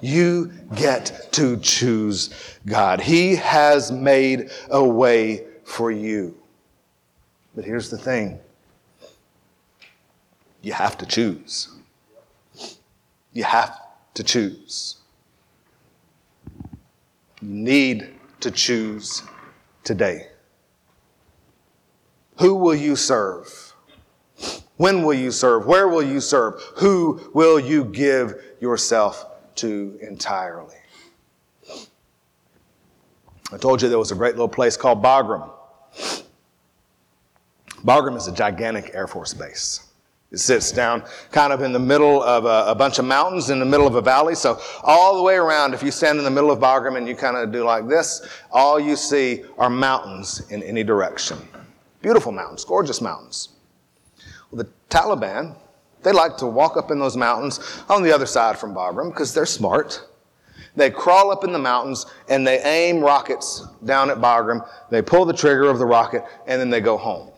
You get to choose God. He has made a way for you. But here's the thing you have to choose. You have to choose. You need to choose today. Who will you serve? When will you serve? Where will you serve? Who will you give yourself to entirely? I told you there was a great little place called Bagram. Bagram is a gigantic Air Force base. It sits down kind of in the middle of a, a, bunch of mountains in the middle of a valley. So all the way around, if you stand in the middle of Bagram and you kind of do like this, all you see are mountains in any direction. Beautiful mountains, gorgeous mountains. Well, the Taliban, they like to walk up in those mountains on the other side from Bagram because they're smart. They crawl up in the mountains and they aim rockets down at Bagram. They pull the trigger of the rocket and then they go home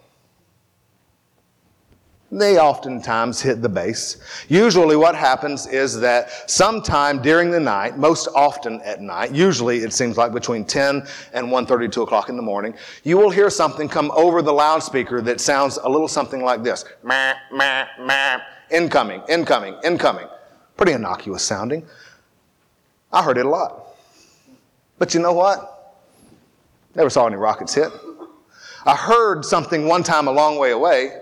they oftentimes hit the base. Usually what happens is that sometime during the night, most often at night, usually it seems like between 10 and 1.30, 2 o'clock in the morning, you will hear something come over the loudspeaker that sounds a little something like this. Meh, meh, meh. Incoming, incoming, incoming. Pretty innocuous sounding. I heard it a lot. But you know what? Never saw any rockets hit. I heard something one time a long way away,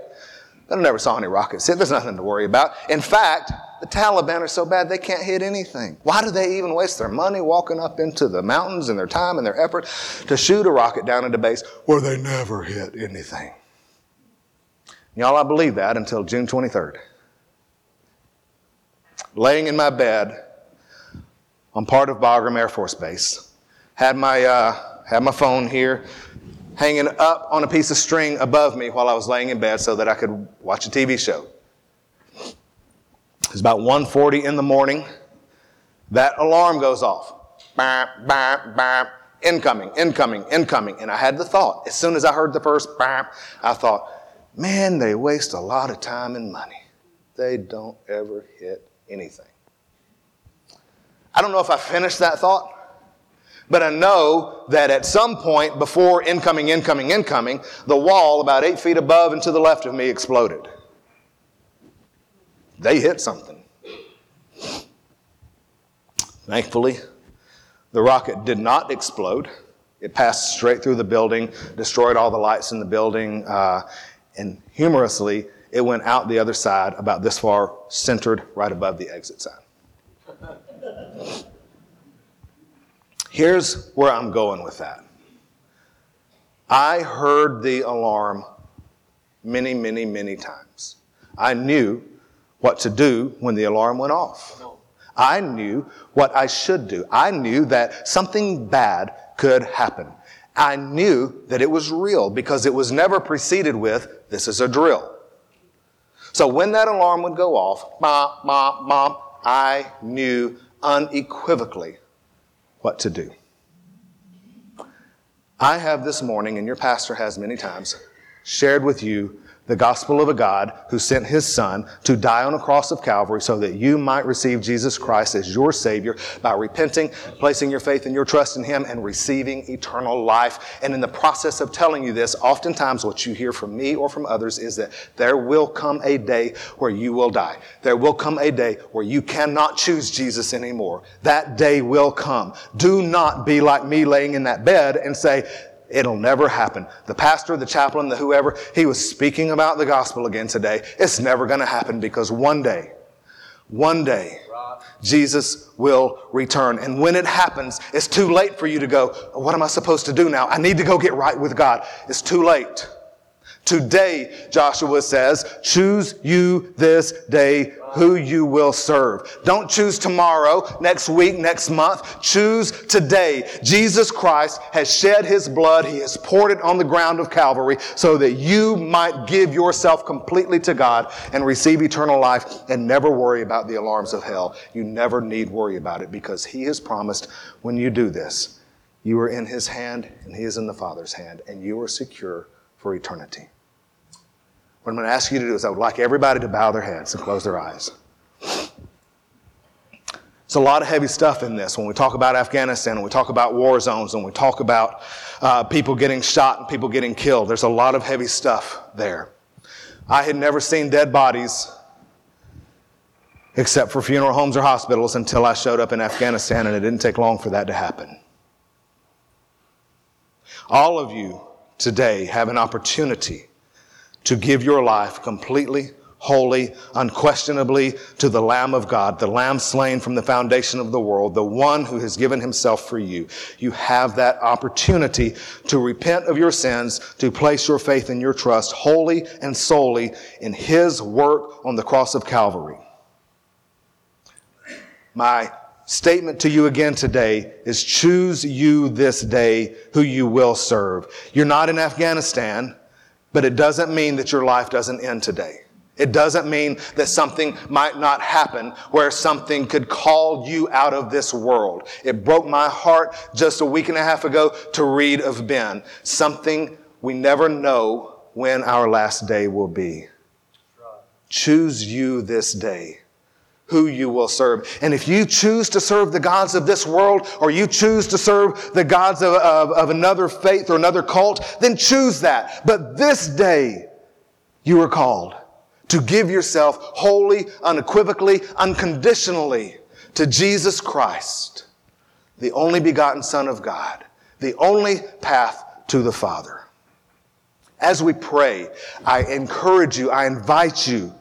I never saw any rockets hit. There's nothing to worry about. In fact, the Taliban are so bad they can't hit anything. Why do they even waste their money walking up into the mountains and their time and their effort to shoot a rocket down into base where they never hit anything? Y'all, I believe that until June 23rd. Laying in my bed on part of Bagram Air Force Base, had my, uh, had my phone here, hanging up on a piece of string above me while I was laying in bed so that I could watch a TV show. It's about 1.40 in the morning. That alarm goes off. Bam, bam, bam. Incoming, incoming, incoming. And I had the thought, as soon as I heard the first bam, I thought, man, they waste a lot of time and money. They don't ever hit anything. I don't know if I finished that thought, but I know that at some point before incoming, incoming, incoming, the wall about eight feet above and to the left of me exploded. They hit something. Thankfully, the rocket did not explode. It passed straight through the building, destroyed all the lights in the building, uh, and humorously, it went out the other side about this far, centered right above the exit sign. Here's where I'm going with that. I heard the alarm many, many, many times. I knew what to do when the alarm went off. I knew what I should do. I knew that something bad could happen. I knew that it was real because it was never preceded with, this is a drill. So when that alarm would go off, mom, mom, mom, I knew unequivocally what to do. I have this morning, and your pastor has many times, shared with you the gospel of a God who sent his son to die on a cross of Calvary so that you might receive Jesus Christ as your Savior by repenting, placing your faith and your trust in him, and receiving eternal life. And in the process of telling you this, oftentimes what you hear from me or from others is that there will come a day where you will die. There will come a day where you cannot choose Jesus anymore. That day will come. Do not be like me laying in that bed and say, It'll never happen. The pastor, the chaplain, the whoever, he was speaking about the gospel again today. It's never going to happen because one day, one day, Jesus will return. And when it happens, it's too late for you to go, what am I supposed to do now? I need to go get right with God. It's too late. Today, Joshua says, choose you this day who you will serve. Don't choose tomorrow, next week, next month. Choose today. Jesus Christ has shed his blood. He has poured it on the ground of Calvary so that you might give yourself completely to God and receive eternal life and never worry about the alarms of hell. You never need worry about it because he has promised when you do this, you are in his hand and he is in the Father's hand and you are secure for eternity. What I'm going to ask you to do is I would like everybody to bow their heads and close their eyes. It's a lot of heavy stuff in this when we talk about Afghanistan when we talk about war zones when we talk about uh, people getting shot and people getting killed. There's a lot of heavy stuff there. I had never seen dead bodies except for funeral homes or hospitals until I showed up in Afghanistan, and it didn't take long for that to happen. All of you today have an opportunity to give your life completely, wholly, unquestionably to the Lamb of God, the Lamb slain from the foundation of the world, the one who has given himself for you. You have that opportunity to repent of your sins, to place your faith and your trust wholly and solely in his work on the cross of Calvary. My statement to you again today is choose you this day who you will serve. You're not in Afghanistan. But it doesn't mean that your life doesn't end today. It doesn't mean that something might not happen where something could call you out of this world. It broke my heart just a week and a half ago to read of Ben. Something we never know when our last day will be. Choose you this day who you will serve. And if you choose to serve the gods of this world or you choose to serve the gods of, of, of another faith or another cult, then choose that. But this day you are called to give yourself wholly, unequivocally, unconditionally to Jesus Christ, the only begotten Son of God, the only path to the Father. As we pray, I encourage you, I invite you,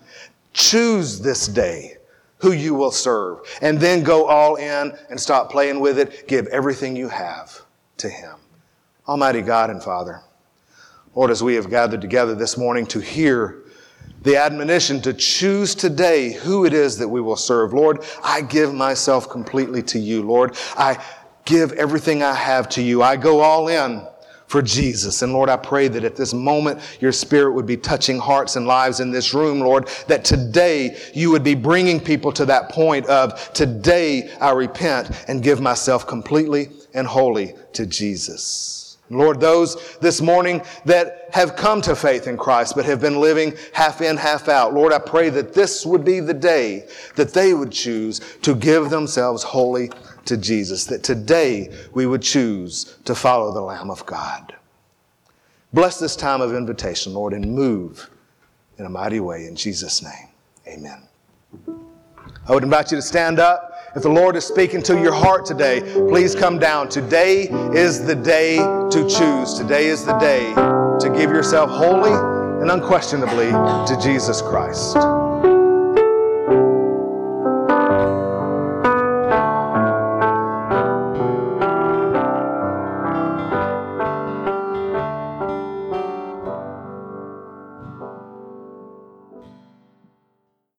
choose this day who you will serve, and then go all in and stop playing with it. Give everything you have to Him. Almighty God and Father, Lord, as we have gathered together this morning to hear the admonition to choose today who it is that we will serve. Lord, I give myself completely to you. Lord, I give everything I have to you. I go all in for Jesus. And Lord, I pray that at this moment your spirit would be touching hearts and lives in this room, Lord, that today you would be bringing people to that point of today I repent and give myself completely and wholly to Jesus. Lord, those this morning that have come to faith in Christ but have been living half in, half out, Lord, I pray that this would be the day that they would choose to give themselves wholly to Jesus, that today we would choose to follow the Lamb of God. Bless this time of invitation, Lord, and move in a mighty way in Jesus' name. Amen. I would invite you to stand up. If the Lord is speaking to your heart today, please come down. Today is the day to choose. Today is the day to give yourself wholly and unquestionably to Jesus Christ.